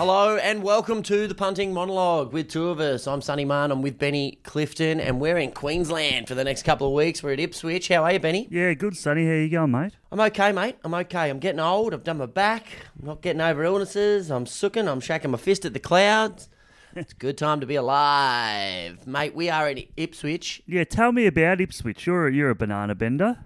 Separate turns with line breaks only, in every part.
Hello and welcome to the punting monologue with two of us. I'm Sunny Munn. I'm with Benny Clifton, and we're in Queensland for the next couple of weeks. We're at Ipswich. How are you, Benny?
Yeah, good, Sonny. How you going, mate?
I'm okay, mate. I'm okay. I'm getting old. I've done my back. I'm not getting over illnesses. I'm sooking. I'm shaking my fist at the clouds. It's a good time to be alive, mate. We are in Ipswich.
Yeah, tell me about Ipswich. You're a, you're a banana bender.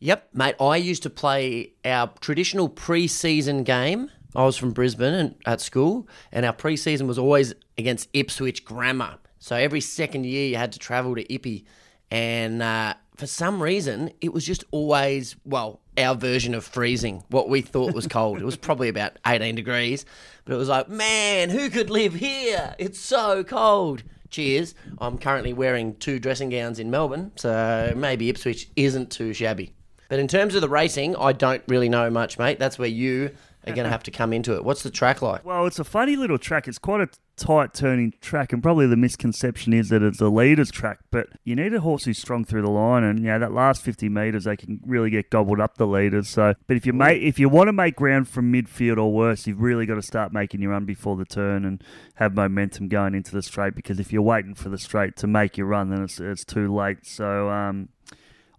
Yep, mate. I used to play our traditional pre-season game. I was from Brisbane and at school, and our pre-season was always against Ipswich Grammar. So every second year you had to travel to Ippy, and uh, for some reason it was just always well our version of freezing. What we thought was cold. it was probably about eighteen degrees, but it was like, man, who could live here? It's so cold. Cheers. I'm currently wearing two dressing gowns in Melbourne, so maybe Ipswich isn't too shabby. But in terms of the racing, I don't really know much, mate. That's where you are going to have to come into it. What's the track like?
Well, it's a funny little track. It's quite a tight turning track, and probably the misconception is that it's a leader's track. But you need a horse who's strong through the line, and you know that last fifty meters they can really get gobbled up the leaders. So, but if you make if you want to make ground from midfield or worse, you've really got to start making your run before the turn and have momentum going into the straight. Because if you're waiting for the straight to make your run, then it's it's too late. So. um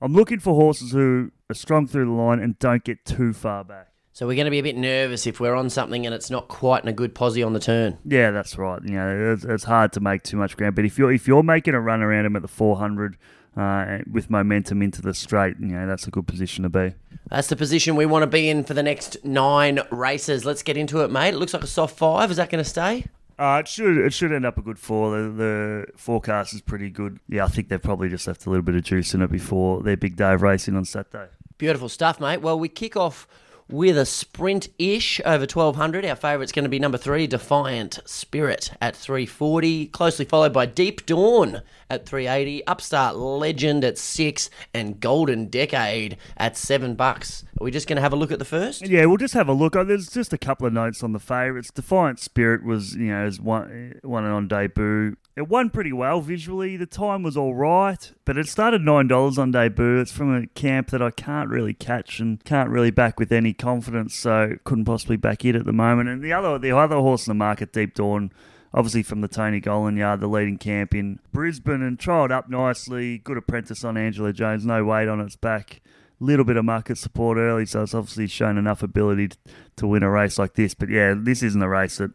I'm looking for horses who are strong through the line and don't get too far back.
So we're going to be a bit nervous if we're on something and it's not quite in a good posse on the turn.
Yeah, that's right. You know, it's, it's hard to make too much ground, but if you're if you're making a run around him at the 400 uh, with momentum into the straight, you know, that's a good position to be.
That's the position we want to be in for the next nine races. Let's get into it, mate. It looks like a soft five. Is that going to stay?
Uh, it should it should end up a good four. The, the forecast is pretty good. Yeah, I think they've probably just left a little bit of juice in it before their big day of racing on Saturday.
Beautiful stuff, mate. Well, we kick off with a sprint ish over 1200. Our favourite's going to be number three, Defiant Spirit at 340, closely followed by Deep Dawn at 380, Upstart Legend at six, and Golden Decade at seven bucks. Are we just going to have a look at the first?
Yeah, we'll just have a look. Oh, There's just a couple of notes on the favourites. Defiant Spirit was, you know, as one one on debut. It won pretty well visually. The time was all right, but it started nine dollars on debut. It's from a camp that I can't really catch and can't really back with any confidence, so couldn't possibly back it at the moment. And the other the other horse in the market, Deep Dawn, obviously from the Tony Gollan yard, the leading camp in Brisbane, and trialled up nicely. Good apprentice on Angela Jones, no weight on its back. Little bit of market support early, so it's obviously shown enough ability to win a race like this. But yeah, this isn't a race that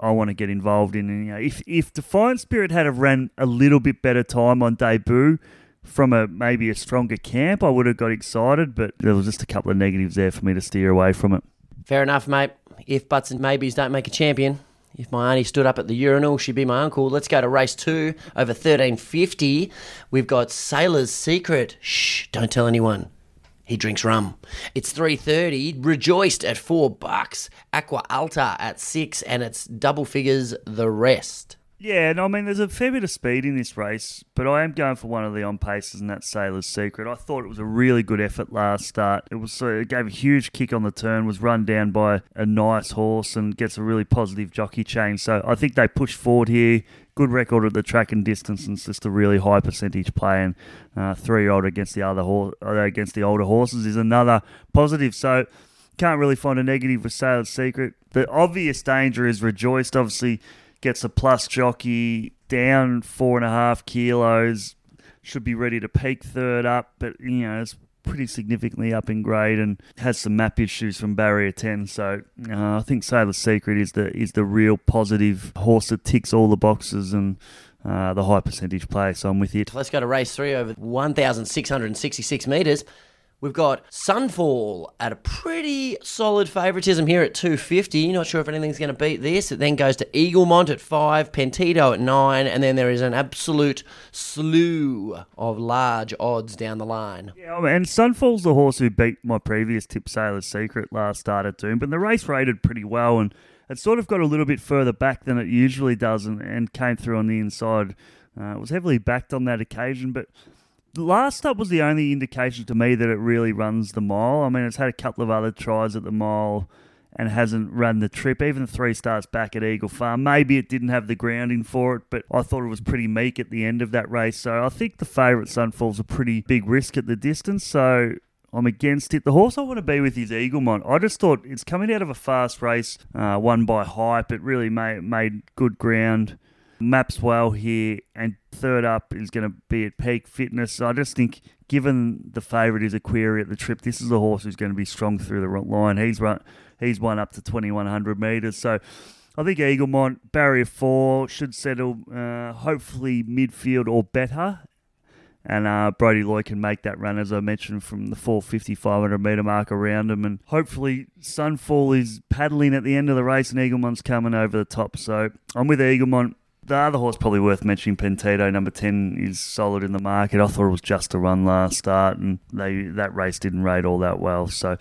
I want to get involved in. And, you know, if if Defiant Spirit had have ran a little bit better time on debut from a maybe a stronger camp, I would have got excited. But there was just a couple of negatives there for me to steer away from it.
Fair enough, mate. If buts and maybes don't make a champion, if my auntie stood up at the urinal, she'd be my uncle. Let's go to race two over 1350. We've got Sailor's Secret. Shh, don't tell anyone. He drinks rum. It's 3.30. Rejoiced at 4 bucks. Aqua Alta at 6 and it's double figures the rest.
Yeah, and I mean, there's a fair bit of speed in this race, but I am going for one of the on paces, and that's Sailor's Secret. I thought it was a really good effort last start. It was uh, it gave a huge kick on the turn, was run down by a nice horse, and gets a really positive jockey change. So I think they push forward here. Good record at the track and distance, and just a really high percentage play. And uh, three year old against the other horse, against the older horses is another positive. So can't really find a negative with Sailor's Secret. The obvious danger is Rejoiced. Obviously gets a plus jockey down four and a half kilos, should be ready to peak third up, but you know it's pretty significantly up in grade and has some map issues from barrier 10 so uh, I think Sailor's Secret is the is the real positive horse that ticks all the boxes and uh, the high percentage play so I'm with it
Let's go to race three over 1,666 metres. We've got Sunfall at a pretty solid favouritism here at 250. Not sure if anything's going to beat this. It then goes to Eaglemont at 5, Pentito at 9, and then there is an absolute slew of large odds down the line.
Yeah, and Sunfall's the horse who beat my previous tip Sailor's Secret last start at Doom, but the race rated pretty well and it sort of got a little bit further back than it usually does and, and came through on the inside. Uh, it was heavily backed on that occasion, but last stop was the only indication to me that it really runs the mile. I mean, it's had a couple of other tries at the mile and hasn't run the trip. Even the three starts back at Eagle Farm. Maybe it didn't have the grounding for it, but I thought it was pretty meek at the end of that race. So I think the favourite Sunfall's a pretty big risk at the distance. So I'm against it. The horse I want to be with is Eaglemont. I just thought it's coming out of a fast race, uh, won by hype. It really made made good ground. Maps well here, and third up is going to be at peak fitness. So I just think, given the favourite is Aquaria at the trip, this is a horse who's going to be strong through the line. He's run, he's won up to 2100 metres. So I think Eaglemont, barrier four, should settle uh, hopefully midfield or better. And uh, Lloyd can make that run, as I mentioned, from the 450, 500 metre mark around him. And hopefully, Sunfall is paddling at the end of the race and Eaglemont's coming over the top. So I'm with Eaglemont. The other horse probably worth mentioning, Pentito, number 10, is solid in the market. I thought it was just a run last start, and they that race didn't rate all that well. So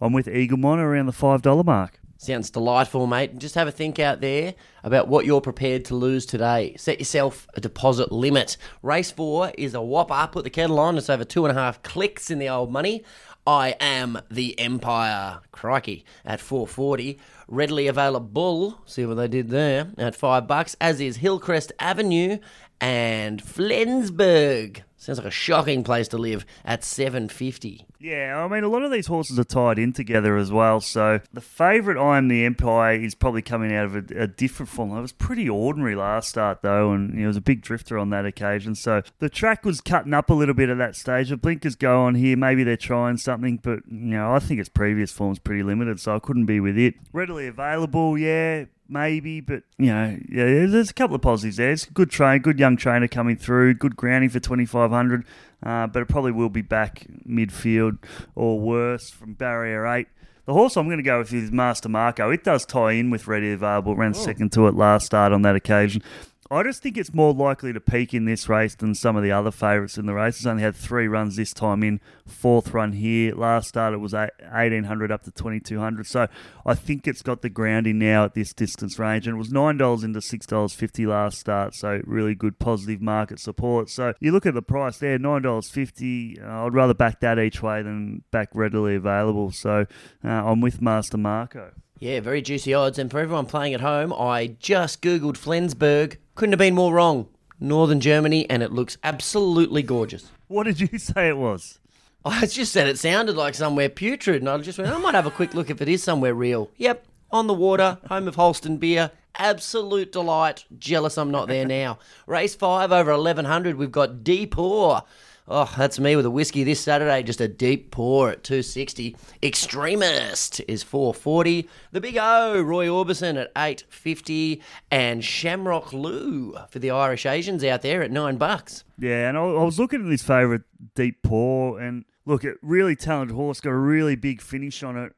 I'm with Eaglemont around the $5 mark.
Sounds delightful, mate. And Just have a think out there about what you're prepared to lose today. Set yourself a deposit limit. Race four is a whopper. Put the kettle on. It's over two and a half clicks in the old money. I am the Empire. Crikey. At 440. Readily available. See what they did there. At five bucks. As is Hillcrest Avenue and Flensburg. Sounds like a shocking place to live at 750.
Yeah, I mean, a lot of these horses are tied in together as well. So the favourite, I am the Empire, is probably coming out of a, a different form. It was pretty ordinary last start, though, and it was a big drifter on that occasion. So the track was cutting up a little bit at that stage. The blinkers go on here. Maybe they're trying something, but, you know, I think its previous form's pretty limited, so I couldn't be with it. Readily available, yeah maybe, but you know, yeah, there's a couple of positives there. It's a good train, good young trainer coming through, good grounding for 2500, uh, but it probably will be back midfield or worse from barrier eight. The horse I'm going to go with is Master Marco. It does tie in with Ready Available. Ran oh. second to it last start on that occasion. I just think it's more likely to peak in this race than some of the other favourites in the race. It's only had three runs this time in, fourth run here. Last start it was 1800 up to 2200. So I think it's got the grounding now at this distance range. And it was $9 into $6.50 last start. So really good positive market support. So you look at the price there, $9.50. Uh, I'd rather back that each way than back readily available. So uh, I'm with Master Marco.
Yeah, very juicy odds. And for everyone playing at home, I just Googled Flensburg. Couldn't have been more wrong. Northern Germany, and it looks absolutely gorgeous.
What did you say it was?
I just said it sounded like somewhere putrid, and I just went, I might have a quick look if it is somewhere real. Yep, on the water, home of Holsten beer. Absolute delight. Jealous I'm not there now. Race five over 1100, we've got Deepore. Oh, that's me with a whiskey this Saturday. Just a deep pour at 260. Extremist is 440. The Big O, Roy Orbison at 850. And Shamrock Lou for the Irish Asians out there at 9 bucks.
Yeah, and I, was looking at this favourite deep pour and look, at really talented horse, got a really big finish on it.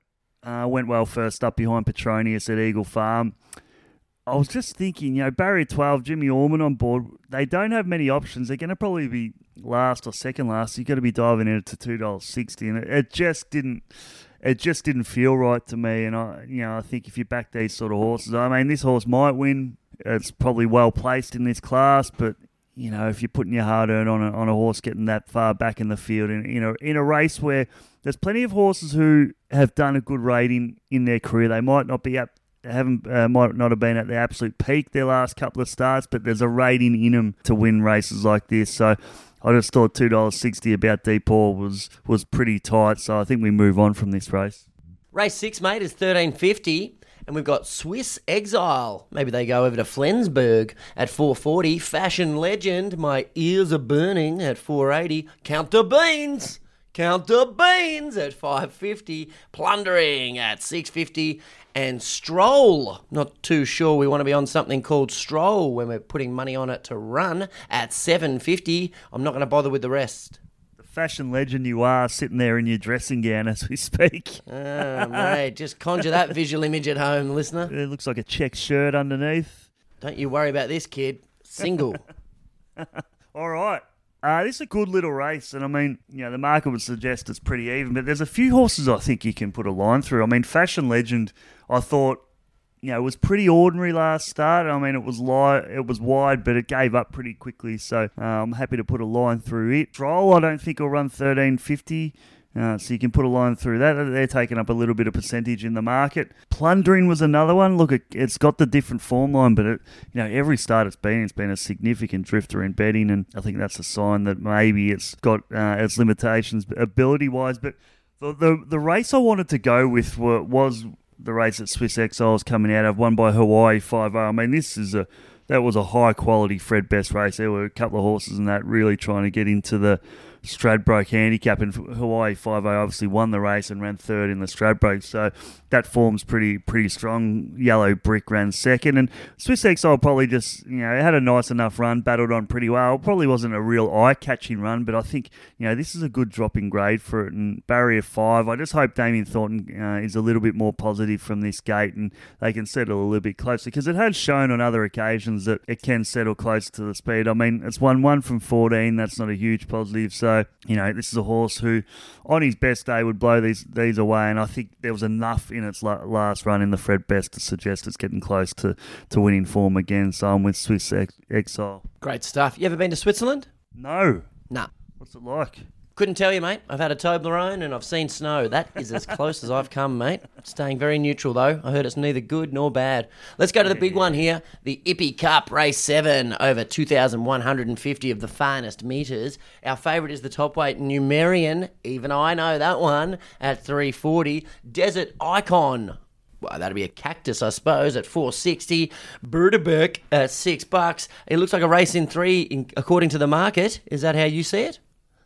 Uh, went well first up behind Petronius at Eagle Farm. I was just thinking, you know, barrier 12, Jimmy Orman on board, they don't have many options. They're going to probably be last or second last. You've got to be diving into $2.60. And it, it just didn't it just didn't feel right to me. And I, you know, I think if you back these sort of horses, I mean, this horse might win. It's probably well placed in this class, but you know, if you're putting your hard earned on a, on a horse getting that far back in the field in, in a in a race where there's plenty of horses who have done a good rating in their career, they might not be at haven't uh, might not have been at the absolute peak their last couple of starts, but there's a rating in them to win races like this. So I just thought two dollars sixty about Deepore was was pretty tight. So I think we move on from this race.
Race six, mate, is thirteen fifty. And we've got Swiss Exile. Maybe they go over to Flensburg at 440. Fashion Legend, my ears are burning at 480. Count the beans. Count the beans at 550, plundering at 650, and Stroll. Not too sure we want to be on something called Stroll when we're putting money on it to run at 750. I'm not going to bother with the rest.
The fashion legend you are, sitting there in your dressing gown as we speak.
Oh, mate, just conjure that visual image at home, listener.
It looks like a check shirt underneath.
Don't you worry about this, kid. Single.
All right. Uh, this is a good little race, and I mean, you know, the market would suggest it's pretty even, but there's a few horses I think you can put a line through. I mean, Fashion Legend, I thought, you know, was pretty ordinary last start. I mean, it was light, it was wide, but it gave up pretty quickly. So uh, I'm happy to put a line through it. Stroll, I don't think will run 1350. Uh, so you can put a line through that. They're taking up a little bit of percentage in the market. Plundering was another one. Look, it, has got the different form line, but it, you know every start it's been, it's been a significant drifter in betting, and I think that's a sign that maybe it's got uh, its limitations ability wise. But The, the the race I wanted to go with were, was the race that Swiss Exiles coming out of, won by Hawaii 5 I mean, this is a that was a high quality Fred Best race. There were a couple of horses in that really trying to get into the Stradbroke handicap, in Hawaii Five O obviously won the race and ran third in the Stradbroke, so that form's pretty pretty strong. Yellow Brick ran second, and Swiss Exile probably just you know had a nice enough run, battled on pretty well. Probably wasn't a real eye catching run, but I think you know this is a good dropping grade for it. And barrier five, I just hope Damien Thornton uh, is a little bit more positive from this gate, and they can settle a little bit closer because it has shown on other occasions that it can settle closer to the speed. I mean, it's won one from fourteen. That's not a huge positive, so so, you know, this is a horse who, on his best day, would blow these these away. And I think there was enough in its last run in the Fred Best to suggest it's getting close to, to winning form again. So I'm with Swiss Exile.
Great stuff. You ever been to Switzerland?
No.
Nah.
What's it like?
Couldn't tell you, mate. I've had a Toblerone and I've seen snow. That is as close as I've come, mate. Staying very neutral, though. I heard it's neither good nor bad. Let's go to the big one here the Ippy Cup Race 7, over 2,150 of the finest metres. Our favourite is the top weight Numerian. Even I know that one at 340. Desert Icon well, that'd be a cactus, I suppose, at 460. Burdebeck at six bucks. It looks like a race in three, in, according to the market. Is that how you see it?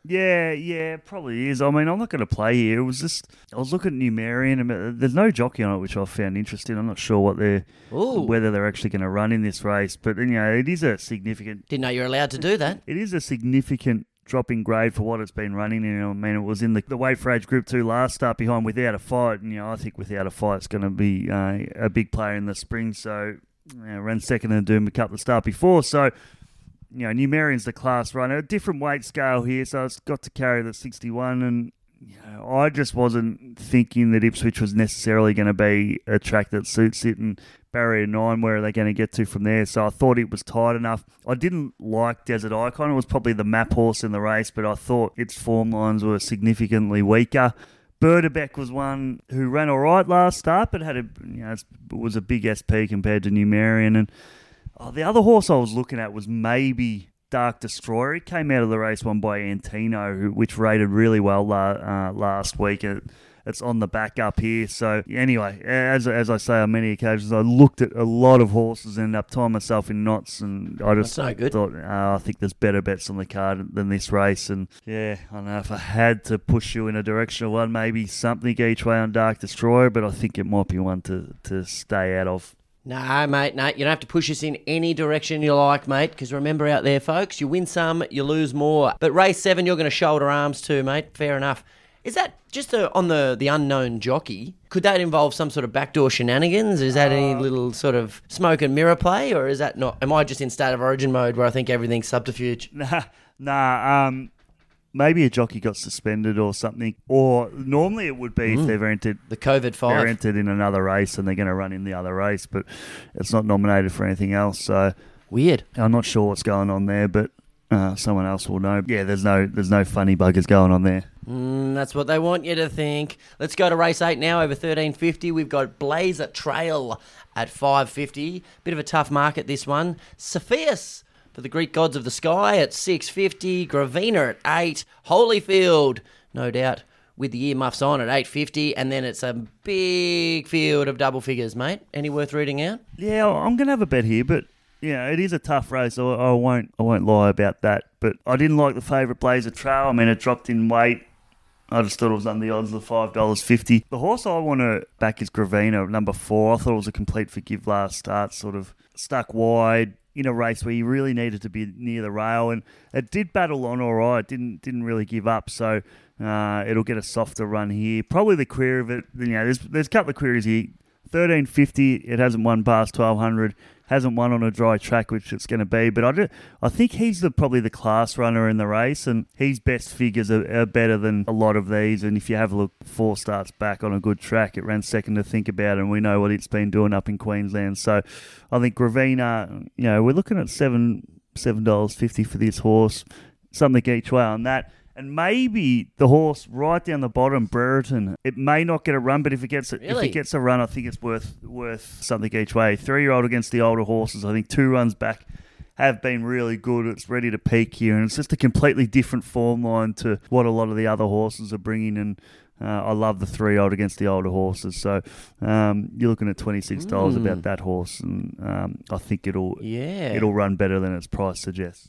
Yeah, yeah, probably is. I mean, I'm not going to play here. It was just I was looking at Numerian, and there's no jockey on it, which I found interesting. I'm not sure what they're Ooh. whether they're actually going to run in this race, but you know, it is a significant.
Didn't know you're allowed to do that.
It is a significant drop in grade for what it's been running in. I mean, it was in the, the weight for age group two last start behind without a fight, and you know, I think without a fight, it's going to be uh, a big player in the spring. So, you know, ran second in the Doom Cup the start before, so you know, Numerian's the class runner. A different weight scale here, so it's got to carry the 61. And you know, I just wasn't thinking that Ipswich was necessarily going to be a track that suits it. And barrier nine, where are they going to get to from there? So I thought it was tight enough. I didn't like Desert Icon. It was probably the map horse in the race, but I thought its form lines were significantly weaker. Burdebeck was one who ran all right last start, but had a you know was a big SP compared to Numerian and Oh, the other horse I was looking at was maybe Dark Destroyer. It came out of the race won by Antino, which rated really well uh, last week. It, it's on the back up here. So anyway, as as I say on many occasions, I looked at a lot of horses and up tying myself in knots, and I just
no
thought, oh, I think there's better bets on the card than this race. And yeah, I don't know if I had to push you in a direction of one, maybe something each way on Dark Destroyer, but I think it might be one to to stay out of.
No, mate, no. You don't have to push us in any direction you like, mate, because remember out there, folks, you win some, you lose more. But race seven, you're going to shoulder arms too, mate. Fair enough. Is that just a, on the, the unknown jockey? Could that involve some sort of backdoor shenanigans? Is that uh, any little sort of smoke and mirror play, or is that not? Am I just in state of origin mode where I think everything's subterfuge?
Nah, nah. Um, maybe a jockey got suspended or something. Or normally it would be mm. if they've entered
the COVID five.
They're entered in another race and they're going to run in the other race, but it's not nominated for anything else. So
weird.
I'm not sure what's going on there, but uh, someone else will know. Yeah, there's no there's no funny buggers going on there.
Mm, that's what they want you to think. Let's go to race eight now over 1350. We've got Blazer Trail at 550. Bit of a tough market this one. Cepheus for the Greek gods of the sky at 650, Gravina at 8, Holyfield, no doubt, with the earmuffs on at 850, and then it's a big field of double figures, mate. Any worth reading out?
Yeah, I'm going to have a bet here, but yeah, it is a tough race. I, I won't I won't lie about that. But I didn't like the favourite Blazer Trail. I mean, it dropped in weight. I just thought it was under the odds of five dollars fifty. The horse I want to back is Gravina, number four. I thought it was a complete forgive last start, sort of stuck wide, in a race where you really needed to be near the rail, and it did battle on all right. Didn't didn't really give up, so uh, it'll get a softer run here. Probably the query of it, you know, there's there's a couple of queries here. Thirteen fifty, it hasn't won past twelve hundred hasn't won on a dry track, which it's going to be. But I, do, I think he's the, probably the class runner in the race, and his best figures are, are, better than a lot of these. And if you have a look, four starts back on a good track, it ran second to think about, and we know what it's been doing up in Queensland. So I think Gravina, you know, we're looking at seven seven dollars fifty for this horse, something each way on that and maybe the horse right down the bottom, Brereton, it may not get a run, but if it gets a, really? if it gets a run, I think it's worth worth something each way. Three year old against the older horses, I think two runs back have been really good. It's ready to peak here, and it's just a completely different form line to what a lot of the other horses are bringing. And Uh, I love the three-year-old against the older horses. So um, you're looking at twenty six dollars
Mm.
about that horse, and um, I think it'll
Yeah.
it'll run better than its price suggests.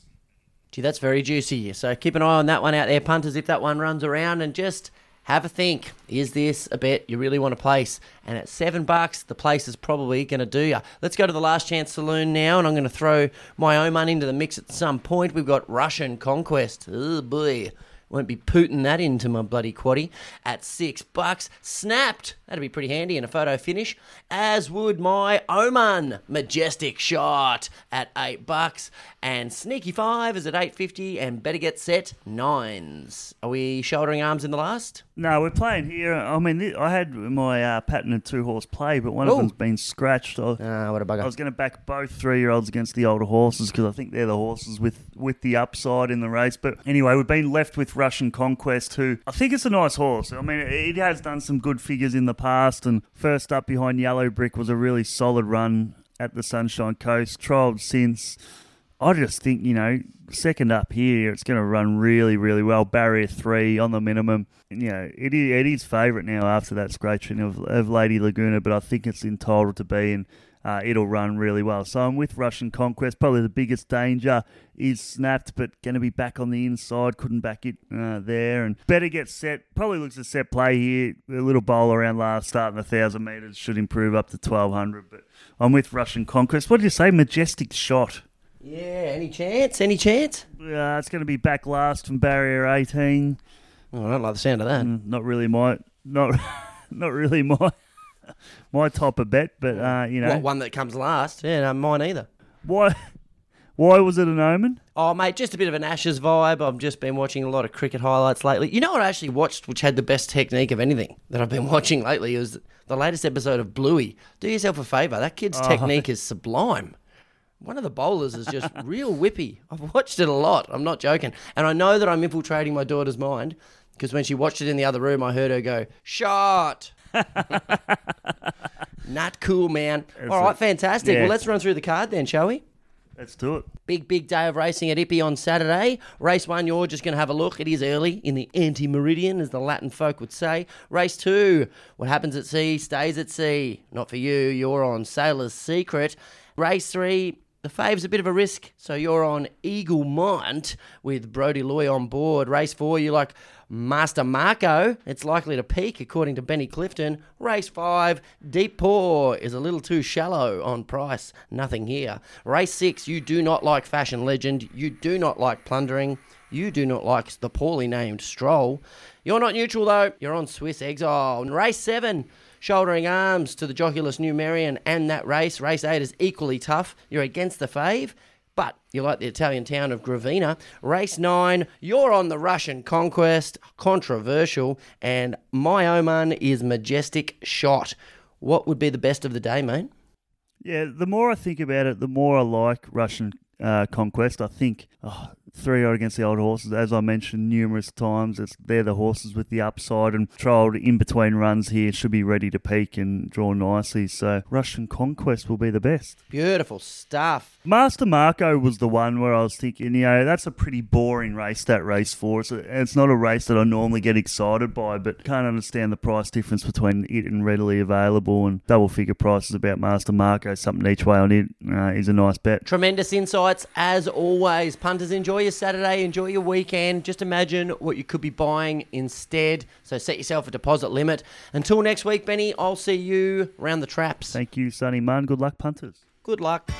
Gee, that's very juicy. So keep an eye on that one out there, punters, if that one runs around and just have a think. Is this a bet you really want to place? And at seven bucks, the place is probably going to do you. Let's go to the last chance saloon now, and I'm going to throw my own money into the mix at some point. We've got Russian Conquest. Oh boy. Won't be putting that into my bloody quaddy at six bucks. Snapped. That'd be pretty handy in a photo finish. As would my Oman Majestic Shot at eight bucks. And Sneaky Five is at eight fifty. And Better Get Set nines. Are we shouldering arms in the last?
No, we're playing here. I mean, I had my uh, pattern and two horse play, but one
Ooh.
of them's been scratched. I,
Ah, what a bugger.
I was going to back both three year olds against the older horses because I think they're the horses with, with the upside in the race. But anyway, we've been left with Russian Conquest, who I think it's a nice horse. I mean, it has done some good figures in the past, and first up behind Yellow Brick was a really solid run at the Sunshine Coast. Trialled since. I just think, you know, second up here, it's going to run really, really well. Barrier three on the minimum. You know, it is, is favourite now after that scratching of, of Lady Laguna, but I think it's entitled to be, and uh, it'll run really well. So I'm with Russian Conquest. Probably the biggest danger is snapped, but going to be back on the inside. Couldn't back it uh, there, and better get set. Probably looks a set play here. A little bowl around last start in thousand metres should improve up to 1200. But I'm with Russian Conquest. What did you say? Majestic shot.
Yeah, any chance? Any chance?
Uh, it's going to be back last from barrier 18.
Oh, I don't like the sound of that.
Mm, Not really my not not really my my type of bet, but uh, you know
What one that comes last? Yeah, no, mine either.
why why was it an omen?
Oh, mate, just a bit of an Ashes vibe. I've just been watching a lot of cricket highlights lately. You know what I actually watched, which had the best technique of anything that I've been watching lately, It was the latest episode of Bluey. Do yourself a favour. That kid's technique is sublime. One of the bowlers is just real whippy. I've watched it a lot. I'm not joking. And I know that I'm infiltrating my daughter's mind because when she watched it in the other room, I heard her go, shot. Not cool, man. All right, fantastic.
yeah.
Well, let's run through the card then, shall we?
Let's do it.
Big, big day of racing at Ippy on Saturday. Race one, you're just going to have a look. It is early in the anti meridian, as the Latin folk would say. Race two, what happens at sea stays at sea. Not for you, you're on Sailor's Secret. Race three, the fave's a bit of a risk, so you're on Eaglemont with Brody Loy on board. Race four, you like Master Marco. It's likely to peak, according to Benny Clifton. Race five, Deep Paw is a little too shallow on price. Nothing here. Race six, you do not like Fashion Legend. You do not like Plundering. You do not like the poorly named Stroll. You're not neutral though. You're on Swiss Exile. And race seven, shouldering arms to the joculus Numerian and that race. Race eight is equally tough. You're against the fave. But you like the Italian town of Gravina. Race nine, you're on the Russian conquest. Controversial. And my Oman is Majestic Shot. What would be the best of the day, mate?
Yeah, the more I think about it, the more I like Russian uh, conquest. I think oh, three are against the old horses, as I mentioned numerous times, it's they're the horses with the upside and trialled in between runs here should be ready to peak and draw nicely. So Russian conquest will be the best.
Beautiful stuff.
Master Marco was the one where I was thinking, you know, that's a pretty boring race, that race for us. It's not a race that I normally get excited by, but can't understand the price difference between it and readily available and double figure prices about Master Marco. Something each way on it uh, is a nice bet.
Tremendous insights as always. Punters, enjoy your Saturday, enjoy your weekend. Just imagine what you could be buying instead. So set yourself a deposit limit. Until next week, Benny, I'll see you around the traps.
Thank you, Sunny Munn. Good luck, punters.
Good luck.